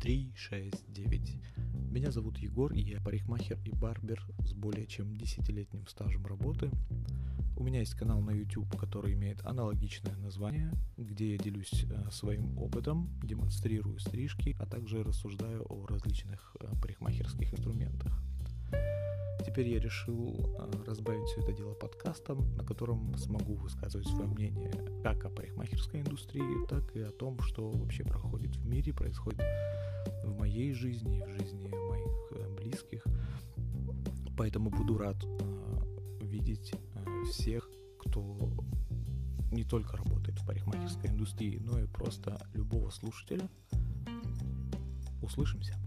3, 6, 9. Меня зовут Егор, и я парикмахер и барбер с более чем 10-летним стажем работы. У меня есть канал на YouTube, который имеет аналогичное название, где я делюсь э, своим опытом, демонстрирую стрижки, а также рассуждаю о различных э, парикмахерских инструментах. Теперь я решил э, разбавить все это дело подкастом, на котором смогу высказывать свое мнение как о парикмахерской индустрии, так и о том, что вообще проходит в мире, происходит в моей жизни и в жизни моих э, близких. Поэтому буду рад э, видеть всех, кто не только работает в парикмахерской индустрии, но и просто любого слушателя. Услышимся.